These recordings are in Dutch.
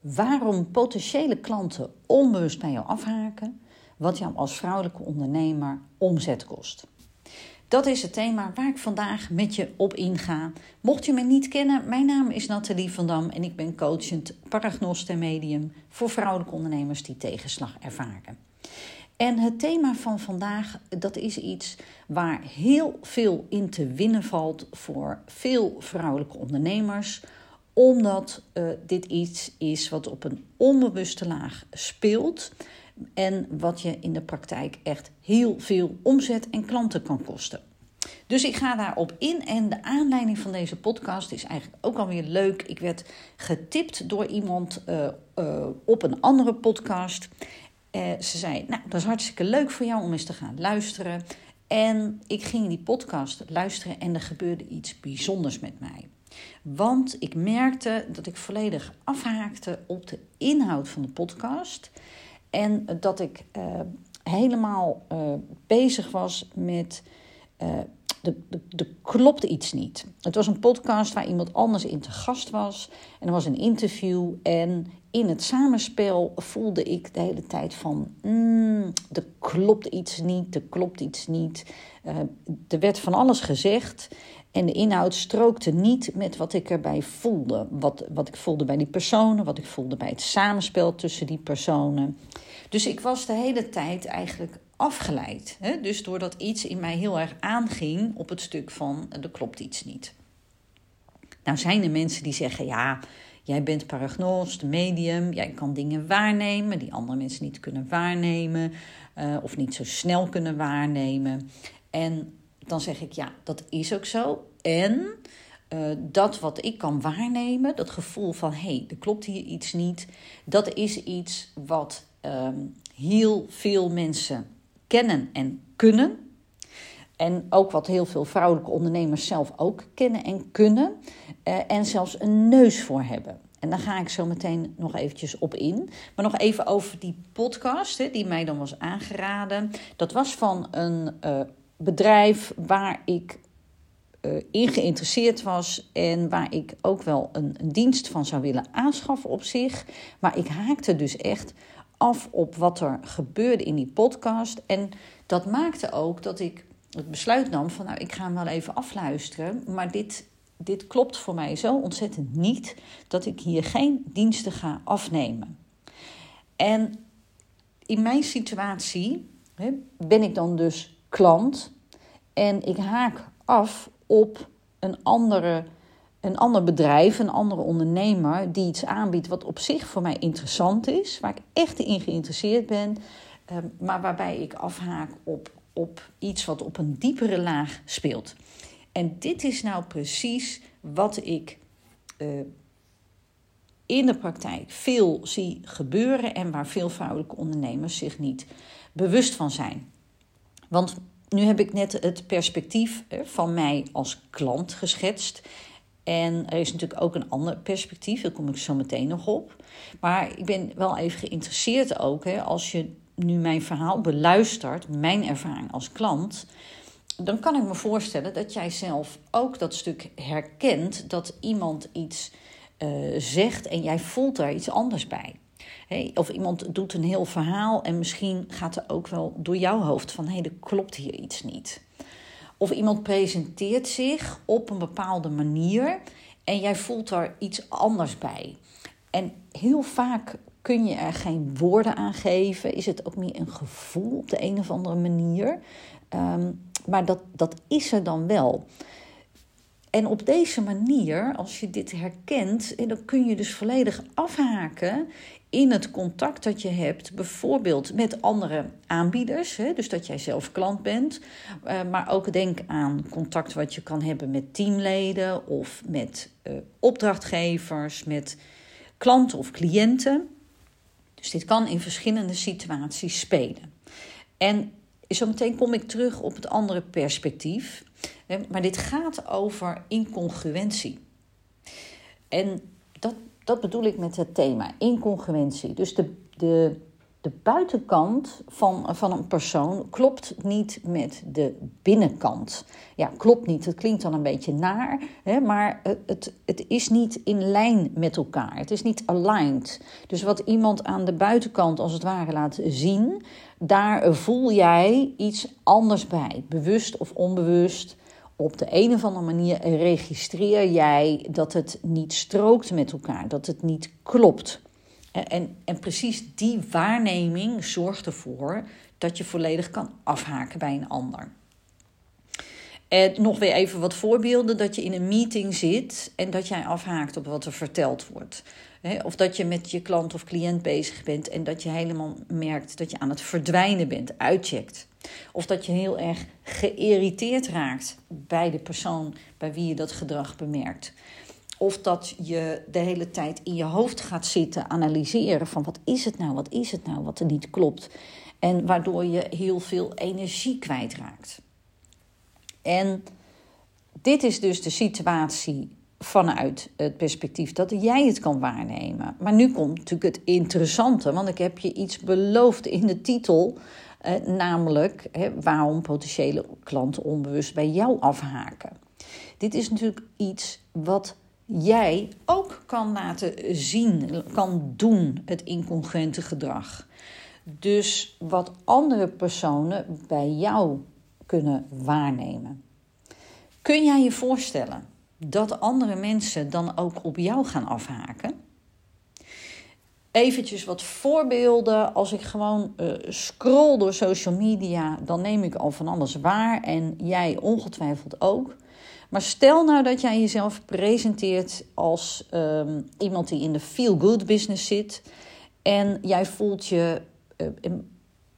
waarom potentiële klanten onbewust bij jou afhaken, wat jou als vrouwelijke ondernemer omzet kost. Dat is het thema waar ik vandaag met je op inga. Mocht je me niet kennen, mijn naam is Nathalie van Dam en ik ben coachend paragnost en medium voor vrouwelijke ondernemers die tegenslag ervaren. En het thema van vandaag, dat is iets waar heel veel in te winnen valt voor veel vrouwelijke ondernemers, omdat uh, dit iets is wat op een onbewuste laag speelt en wat je in de praktijk echt heel veel omzet en klanten kan kosten. Dus ik ga daarop in en de aanleiding van deze podcast is eigenlijk ook alweer leuk. Ik werd getipt door iemand uh, uh, op een andere podcast. Ze zei, nou, dat is hartstikke leuk voor jou om eens te gaan luisteren. En ik ging die podcast luisteren en er gebeurde iets bijzonders met mij. Want ik merkte dat ik volledig afhaakte op de inhoud van de podcast. En dat ik uh, helemaal uh, bezig was met. Uh, er klopte iets niet. Het was een podcast waar iemand anders in te gast was. En er was een interview. En in het samenspel voelde ik de hele tijd van... Mm, er klopt iets niet, er klopt iets niet. Uh, er werd van alles gezegd. En de inhoud strookte niet met wat ik erbij voelde. Wat, wat ik voelde bij die personen, wat ik voelde bij het samenspel tussen die personen. Dus ik was de hele tijd eigenlijk afgeleid. Hè? Dus doordat iets in mij heel erg aanging op het stuk van er klopt iets niet. Nou zijn er mensen die zeggen ja, jij bent paragnost, medium, jij kan dingen waarnemen die andere mensen niet kunnen waarnemen uh, of niet zo snel kunnen waarnemen. En dan zeg ik ja, dat is ook zo. En uh, dat wat ik kan waarnemen, dat gevoel van hé, hey, er klopt hier iets niet, dat is iets wat um, heel veel mensen kennen en kunnen. En ook wat heel veel vrouwelijke ondernemers zelf ook kennen en kunnen. Uh, en zelfs een neus voor hebben. En daar ga ik zo meteen nog eventjes op in. Maar nog even over die podcast hè, die mij dan was aangeraden. Dat was van een uh, bedrijf waar ik uh, in geïnteresseerd was en waar ik ook wel een, dienst van zou willen aanschaffen op zich. Maar ik haakte dus echt af op wat er gebeurde in die podcast. En dat maakte ook dat ik het besluit nam van nou, ik ga hem wel even afluisteren. Maar dit, dit klopt voor mij zo ontzettend niet dat ik hier geen diensten ga afnemen. En in mijn situatie hè, ben ik dan dus klant en ik haak af op een andere een ander bedrijf, een andere ondernemer die iets aanbiedt wat op zich voor mij interessant is, waar ik echt in geïnteresseerd ben, ehm, maar waarbij ik afhaak op, op iets wat op een diepere laag speelt. En dit is nou precies wat ik uh, in de praktijk veel zie gebeuren en waar veel vrouwelijke ondernemers zich niet bewust van zijn. Want nu heb ik net het perspectief van mij als klant geschetst. En er is natuurlijk ook een ander perspectief, daar kom ik zo meteen nog op. Maar ik ben wel even geïnteresseerd ook, hè, als je nu mijn verhaal beluistert, mijn ervaring als klant, dan kan ik me voorstellen dat jij zelf ook dat stuk herkent dat iemand iets uh, zegt en jij voelt daar iets anders bij. Hey, of iemand doet een heel verhaal en misschien gaat er ook wel door jouw hoofd van hé, hey, er klopt hier iets niet. Of iemand presenteert zich op een bepaalde manier en jij voelt daar iets anders bij. En heel vaak kun je er geen woorden aan geven. Is het ook meer een gevoel op de een of andere manier. Um, maar dat, dat is er dan wel. En op deze manier, als je dit herkent, dan kun je dus volledig afhaken in het contact dat je hebt, bijvoorbeeld met andere aanbieders, hè, dus dat jij zelf klant bent, uh, maar ook denk aan contact wat je kan hebben met teamleden of met uh, opdrachtgevers, met klanten of cliënten. Dus dit kan in verschillende situaties spelen. En zometeen kom ik terug op het andere perspectief, maar dit gaat over incongruentie. En dat dat bedoel ik met het thema incongruentie. Dus de, de de buitenkant van, van een persoon klopt niet met de binnenkant. Ja, klopt niet. Het klinkt dan een beetje naar, hè, maar het, het is niet in lijn met elkaar. Het is niet aligned. Dus wat iemand aan de buitenkant als het ware laat zien, daar voel jij iets anders bij, bewust of onbewust. Op de een of andere manier registreer jij dat het niet strookt met elkaar, dat het niet klopt. En, en precies die waarneming zorgt ervoor dat je volledig kan afhaken bij een ander. En nog weer even wat voorbeelden: dat je in een meeting zit en dat jij afhaakt op wat er verteld wordt. Of dat je met je klant of cliënt bezig bent en dat je helemaal merkt dat je aan het verdwijnen bent, uitcheckt. Of dat je heel erg geïrriteerd raakt bij de persoon bij wie je dat gedrag bemerkt. Of dat je de hele tijd in je hoofd gaat zitten analyseren van wat is het nou, wat is het nou, wat er niet klopt. En waardoor je heel veel energie kwijtraakt. En dit is dus de situatie vanuit het perspectief dat jij het kan waarnemen. Maar nu komt natuurlijk het interessante, want ik heb je iets beloofd in de titel. Eh, namelijk waarom potentiële klanten onbewust bij jou afhaken. Dit is natuurlijk iets wat jij ook kan laten zien, kan doen, het incongruente gedrag. Dus wat andere personen bij jou kunnen waarnemen. Kun jij je voorstellen dat andere mensen dan ook op jou gaan afhaken? Eventjes wat voorbeelden. Als ik gewoon uh, scroll door social media, dan neem ik al van alles waar. En jij ongetwijfeld ook. Maar stel nou dat jij jezelf presenteert als um, iemand die in de feel-good business zit. En jij voelt je uh,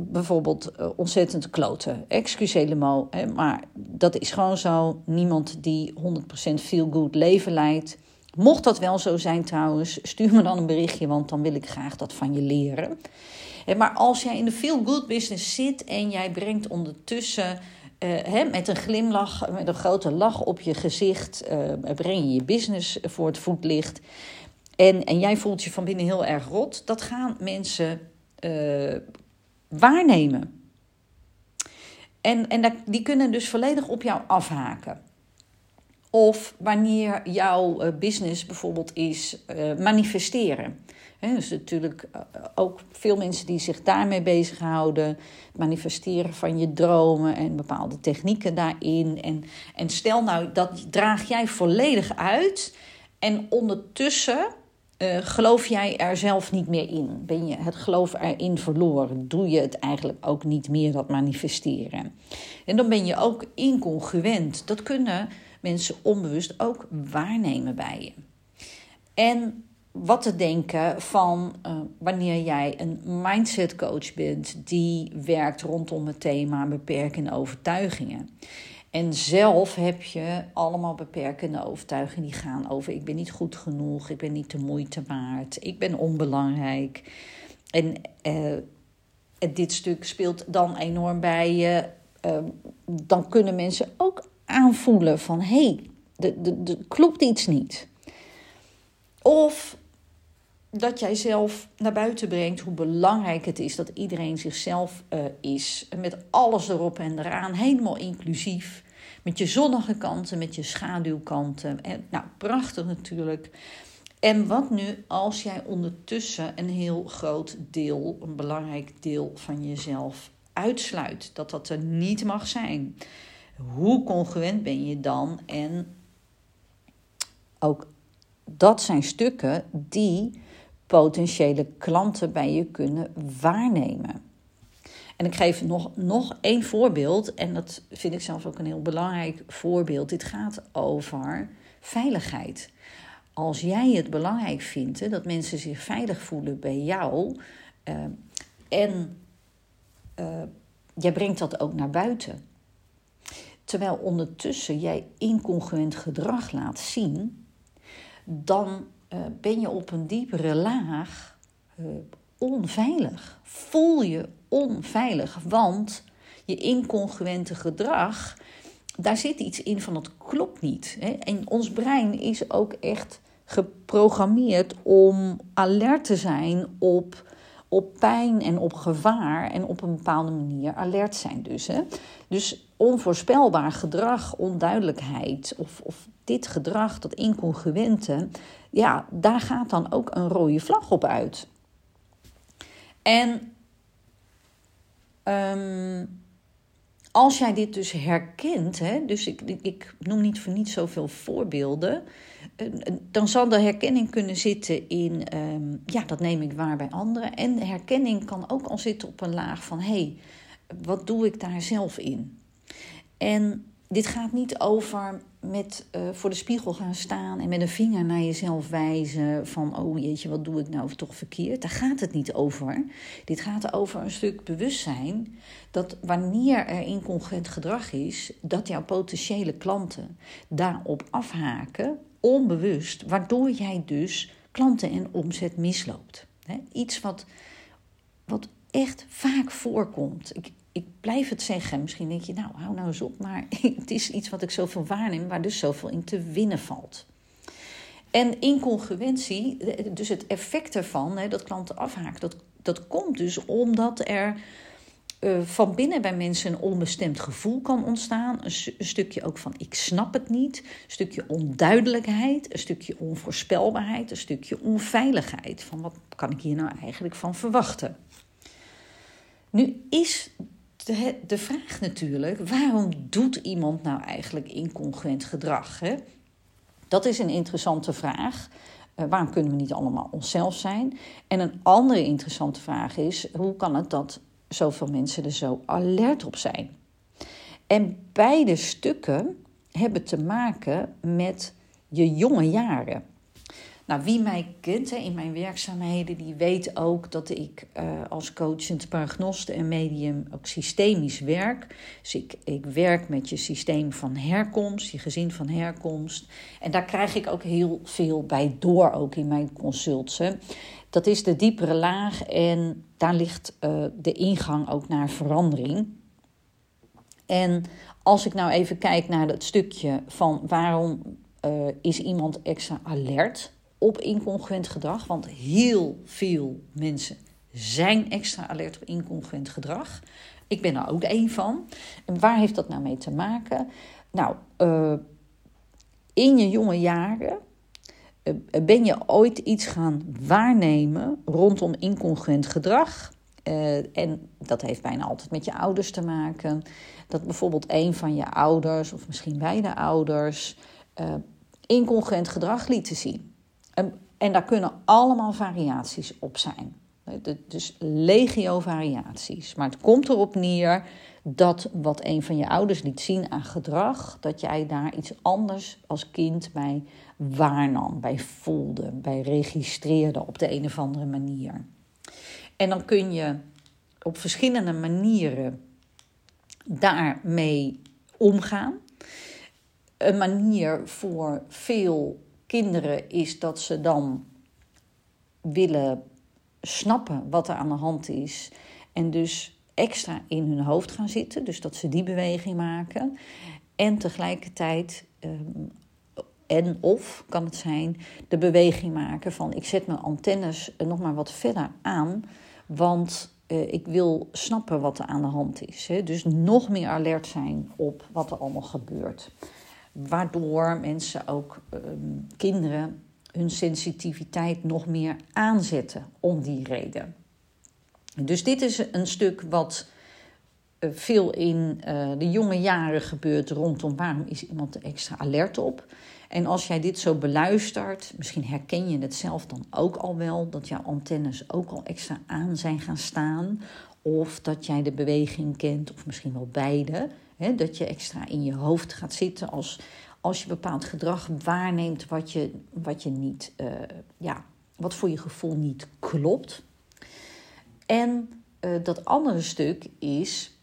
bijvoorbeeld uh, ontzettend kloten. Excuseer le maar dat is gewoon zo. Niemand die 100% feel-good leven leidt. Mocht dat wel zo zijn trouwens, stuur me dan een berichtje, want dan wil ik graag dat van je leren. Maar als jij in de feel-good business zit en jij brengt ondertussen uh, met een glimlach, met een grote lach op je gezicht, uh, breng je je business voor het voetlicht. En, en jij voelt je van binnen heel erg rot. Dat gaan mensen waarnemen. En, en die kunnen dus volledig op jou afhaken. Of wanneer jouw business bijvoorbeeld is manifesteren. He, dus natuurlijk eh, ook veel mensen die zich daarmee bezighouden. Het manifesteren van je dromen en bepaalde technieken daarin. En, en stel nou, dat draag jij volledig uit. En ondertussen uh, geloof jij er zelf niet meer in? Ben je het geloof erin verloren? Doe je het eigenlijk ook niet meer, dat manifesteren? En dan ben je ook incongruent. Dat kunnen mensen onbewust ook waarnemen bij je. En wat te denken van uh, wanneer jij een mindset coach bent die werkt rondom het thema beperkende overtuigingen. En zelf heb je allemaal beperkende overtuigingen die gaan over ik ben niet goed genoeg, ik ben niet de moeite waard, ik ben onbelangrijk. En uh, dit stuk speelt dan enorm bij je. Uh, dan kunnen mensen ook aanvoelen van hé, hey, er klopt iets niet. Of dat jij zelf naar buiten brengt hoe belangrijk het is dat iedereen zichzelf uh, is. Met alles erop en eraan, helemaal inclusief. Met je zonnige kanten, met je schaduwkanten. En, nou, prachtig natuurlijk. En wat nu als jij ondertussen een heel groot deel, een belangrijk deel van jezelf uitsluit? Dat dat er niet mag zijn. Hoe congruent ben je dan? En ook dat zijn stukken die potentiële klanten bij je kunnen waarnemen. En ik geef nog, nog één voorbeeld, en dat vind ik zelf ook een heel belangrijk voorbeeld. Dit gaat over veiligheid. Als jij het belangrijk vindt dat mensen zich veilig voelen bij jou uh, en uh, jij brengt dat ook naar buiten, terwijl ondertussen jij incongruent gedrag laat zien, dan ben je op een diepere laag uh, onveilig. Voel je onveilig, want je incongruente gedrag, daar zit iets in van het klopt niet. En ons brein is ook echt geprogrammeerd om alert te zijn op op pijn en op gevaar en op een bepaalde manier alert zijn dus. Hè? Dus onvoorspelbaar gedrag, onduidelijkheid of, of dit gedrag, dat incongruente, ja, daar gaat dan ook een rode vlag op uit. En um, als jij dit dus herkent, hè, dus ik, ik, noem niet voor niet zoveel voorbeelden, eh, dan zal de herkenning kunnen zitten in, ehm, ja, dat neem ik waar bij anderen. En herkenning kan ook al zitten op een laag van, hé, hey, wat doe ik daar zelf in? En dit gaat niet over met uh, voor de spiegel gaan staan en met een vinger naar jezelf wijzen van oh jeetje, wat doe ik nou toch verkeerd? Daar gaat het niet over. Dit gaat over een stuk bewustzijn dat wanneer er incongruent gedrag is, dat jouw potentiële klanten daarop afhaken, onbewust, waardoor jij dus klanten en omzet misloopt. iets wat, wat echt vaak voorkomt. Ik blijf het zeggen. Misschien denk je, nou, hou nou eens op. Maar het is iets wat ik zoveel waarneem, waar dus zoveel in te winnen valt. En incongruentie, dus het effect ervan, dat klanten afhaken, dat, dat komt dus omdat er uh, van binnen bij mensen een onbestemd gevoel kan ontstaan. Een, een, stukje ook van ik snap het niet. Een stukje onduidelijkheid. Een stukje onvoorspelbaarheid. Een stukje onveiligheid. Van wat kan ik hier nou eigenlijk van verwachten? Nu is de, de vraag natuurlijk: waarom doet iemand nou eigenlijk incongruent gedrag? Hè? Dat is een interessante vraag. Uh, waarom kunnen we niet allemaal onszelf zijn? En een andere interessante vraag is: hoe kan het dat zoveel mensen er zo alert op zijn? En beide stukken hebben te maken met je jonge jaren. Nou, wie mij kent in mijn werkzaamheden, die weet ook dat ik uh, als coachend paragnoste en medium ook systemisch werk. Dus ik, ik werk met je systeem van herkomst, je gezin van herkomst. En daar krijg ik ook heel veel bij door, ook in mijn consults. Hè. Dat is de diepere laag en daar ligt uh, de ingang ook naar verandering. En als ik nou even kijk naar dat stukje van waarom uh, is iemand extra alert op incongruent gedrag. Want heel veel mensen zijn extra alert op incongruent gedrag. Ik ben er ook één van. En waar heeft dat nou mee te maken? Nou, uh, in je jonge jaren uh, ben je ooit iets gaan waarnemen rondom incongruent gedrag. Uh, en dat heeft bijna altijd met je ouders te maken. Dat bijvoorbeeld een van je ouders, of misschien beide ouders, incongruent gedrag lieten zien. En, daar kunnen allemaal variaties op zijn. Dus legio variaties. Maar het komt erop neer dat wat een van je ouders liet zien aan gedrag, dat jij daar iets anders als kind bij waarnam, bij voelde, bij registreerde op de een of andere manier. En dan kun je op verschillende manieren daarmee omgaan. Een manier voor veel kinderen is dat ze dan willen snappen wat er aan de hand is. En dus extra in hun hoofd gaan zitten. Dus dat ze die beweging maken. En tegelijkertijd, ehm, en of kan het zijn, de beweging maken van ik zet mijn antennes nog maar wat verder aan. Want uh, ik wil snappen wat er aan de hand is. Hè. Dus nog meer alert zijn op wat er allemaal gebeurt. Waardoor mensen ook ehm, kinderen hun sensitiviteit nog meer aanzetten om die reden. Dus dit is een stuk wat uh, veel in uh, de jonge jaren gebeurt rondom waarom is iemand er extra alert op. En als jij dit zo beluistert, misschien herken je het zelf dan ook al wel, dat jouw antennes ook al extra aan zijn gaan staan. Of dat jij de beweging kent, of misschien wel beide dat je extra in je hoofd gaat zitten als, als je bepaald gedrag waarneemt wat je, wat je niet, uh, ja, wat voor je gevoel niet klopt. En uh, dat andere stuk is,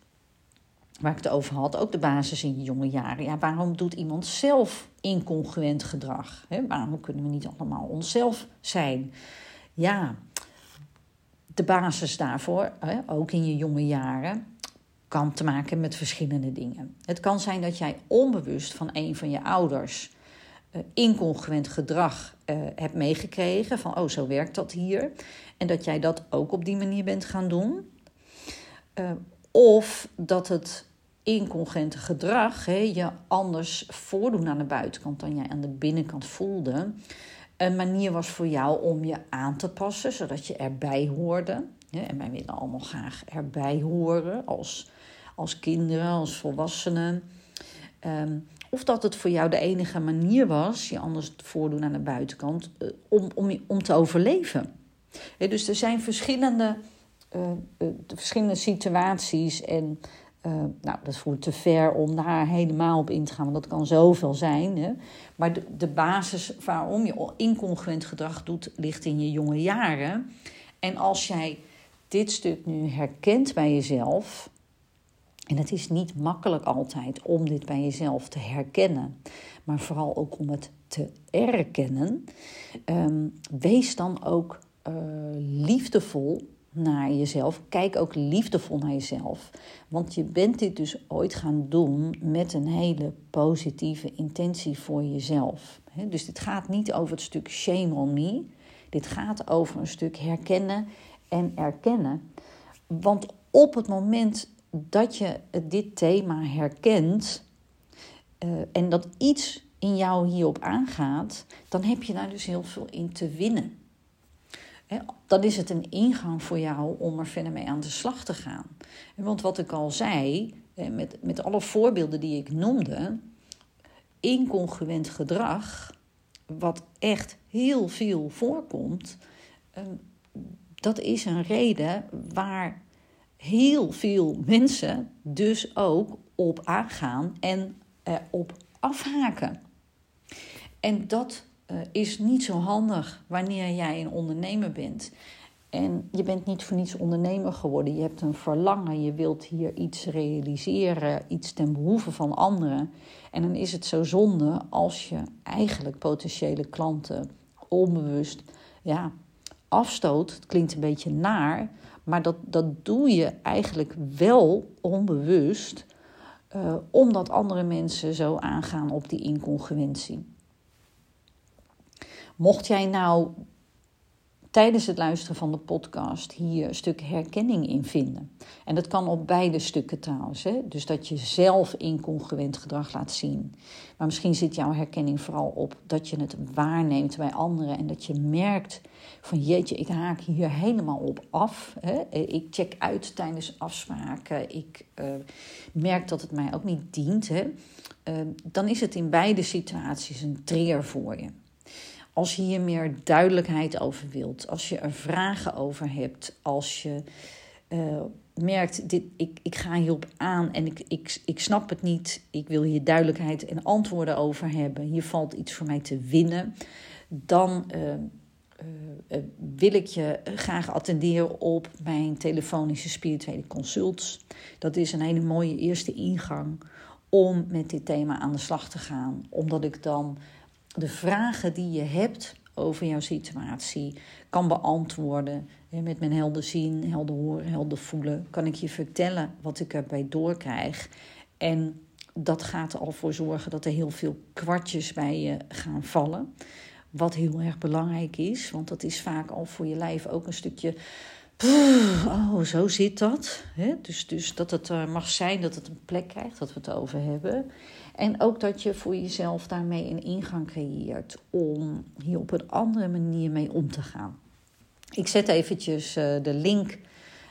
waar ik het over had, ook de basis in je jonge jaren. Ja, waarom doet iemand zelf incongruent gedrag? Waarom kunnen we niet allemaal onszelf zijn? Ja, de basis daarvoor, ook in je jonge jaren, kan te maken met verschillende dingen. Het kan zijn dat jij onbewust van een van je ouders incongruent gedrag hebt meegekregen. Van, oh, zo werkt dat hier. En dat jij dat ook op die manier bent gaan doen. of dat het incongruente gedrag hè, je anders voordoen aan de buitenkant dan jij aan de binnenkant voelde. Een manier was voor jou om je aan te passen, zodat je erbij hoorde. En wij willen allemaal graag erbij horen als, als kinderen, als volwassenen. Ehm, of dat het voor jou de enige manier was, je anders voordoen aan de buitenkant, eh, om, om, om te overleven. dus er zijn verschillende, uh, uh, verschillende situaties en nou, dat voelt te ver om daar helemaal op in te gaan, want dat kan zoveel zijn. Hè? Maar de, de basis waarom je incongruent gedrag doet, ligt in je jonge jaren. En als jij dit stuk nu herkent bij jezelf, en het is niet makkelijk altijd om dit bij jezelf te herkennen, maar vooral ook om het te erkennen, um, wees dan ook uh, liefdevol naar jezelf. Kijk ook liefdevol naar jezelf. Want je bent dit dus ooit gaan doen met een hele positieve intentie voor jezelf. Dus dit gaat niet over het stuk shame on me. Dit gaat over een stuk herkennen en erkennen. Want op het moment dat je dit thema herkent uh, en dat iets in jou hierop aangaat, dan heb je daar dus heel veel in te winnen dan is het een ingang voor jou om er verder mee aan de slag te gaan. Want wat ik al zei, met, met alle voorbeelden die ik noemde, incongruent gedrag, wat echt heel veel voorkomt, ehm, dat is een reden waar heel veel mensen dus ook op aangaan en op afhaken. En dat uh, is niet zo handig wanneer jij een ondernemer bent. En je bent niet voor niets ondernemer geworden. Je hebt een verlangen, je wilt hier iets realiseren, iets ten behoeve van anderen. En dan is het zo zonde als je eigenlijk potentiële klanten onbewust ja, afstoot. Het klinkt een beetje naar, maar dat, dat doe je eigenlijk wel onbewust, uh, omdat andere mensen zo aangaan op die incongruentie. Mocht jij nou tijdens het luisteren van de podcast hier een stuk herkenning in vinden. En dat kan op beide stukken trouwens. Hè? Dus dat je zelf incongruent gedrag laat zien. Maar misschien zit jouw herkenning vooral op dat je het waarneemt bij anderen. En dat je merkt van jeetje, ik haak hier helemaal op af. Hè? Ik check uit tijdens afspraken. Ik uh, merk dat het mij ook niet dient. Hè? Uh, dan is het in beide situaties een treer voor je. Als je hier meer duidelijkheid over wilt, als je er vragen over hebt, als je uh, merkt, dit, ik, ik ga hierop aan en ik, ik, ik snap het niet, ik wil hier duidelijkheid en antwoorden over hebben, hier valt iets voor mij te winnen, dan uh, uh, wil ik je graag attenderen op mijn telefonische spirituele consults. Dat is een hele mooie eerste ingang om met dit thema aan de slag te gaan, omdat ik dan de vragen die je hebt over jouw situatie kan beantwoorden. Met mijn helder zien, helder horen, helder voelen kan ik je vertellen wat ik erbij doorkrijg. En dat gaat er al voor zorgen dat er heel veel kwartjes bij je gaan vallen. Wat heel erg belangrijk is, want dat is vaak al voor je lijf ook een stukje. Oh, zo zit dat. Dus, dus dat het er mag zijn, dat het een plek krijgt, dat we het over hebben. En ook dat je voor jezelf daarmee een ingang creëert om hier op een andere manier mee om te gaan. Ik zet eventjes eh, de link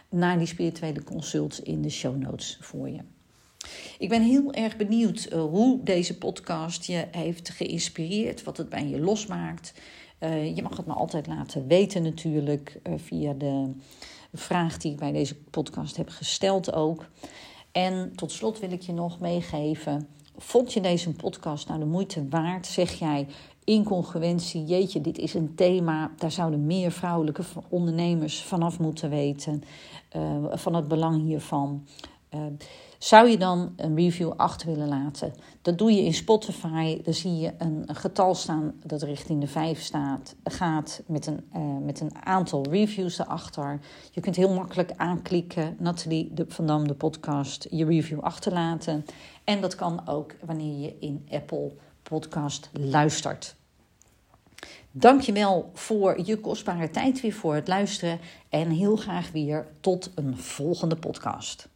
naar die spirituele consults in de show notes voor je. Ik ben heel erg benieuwd eh, hoe deze podcast je heeft geïnspireerd, wat het bij je losmaakt. Uh, je mag het me altijd laten weten natuurlijk via de vraag die ik bij deze podcast heb gesteld ook. En tot slot wil ik je nog meegeven Vond je deze podcast nou de moeite waard? Zeg jij incongruentie, jeetje, dit is een thema, daar zouden meer vrouwelijke ondernemers vanaf moeten weten, uh, van het belang hiervan. Uh, zou je dan een review achter willen laten? Dat doe je in Spotify. Dan zie je een getal staan dat richting de 5 staat, gaat met een, uh, met een aantal reviews erachter. Je kunt heel makkelijk aanklikken, Nathalie de, van Dam, de podcast, je review achterlaten. En dat kan ook wanneer je in Apple podcast luistert. Dankjewel voor je kostbare tijd weer voor het luisteren en heel graag weer tot een volgende podcast.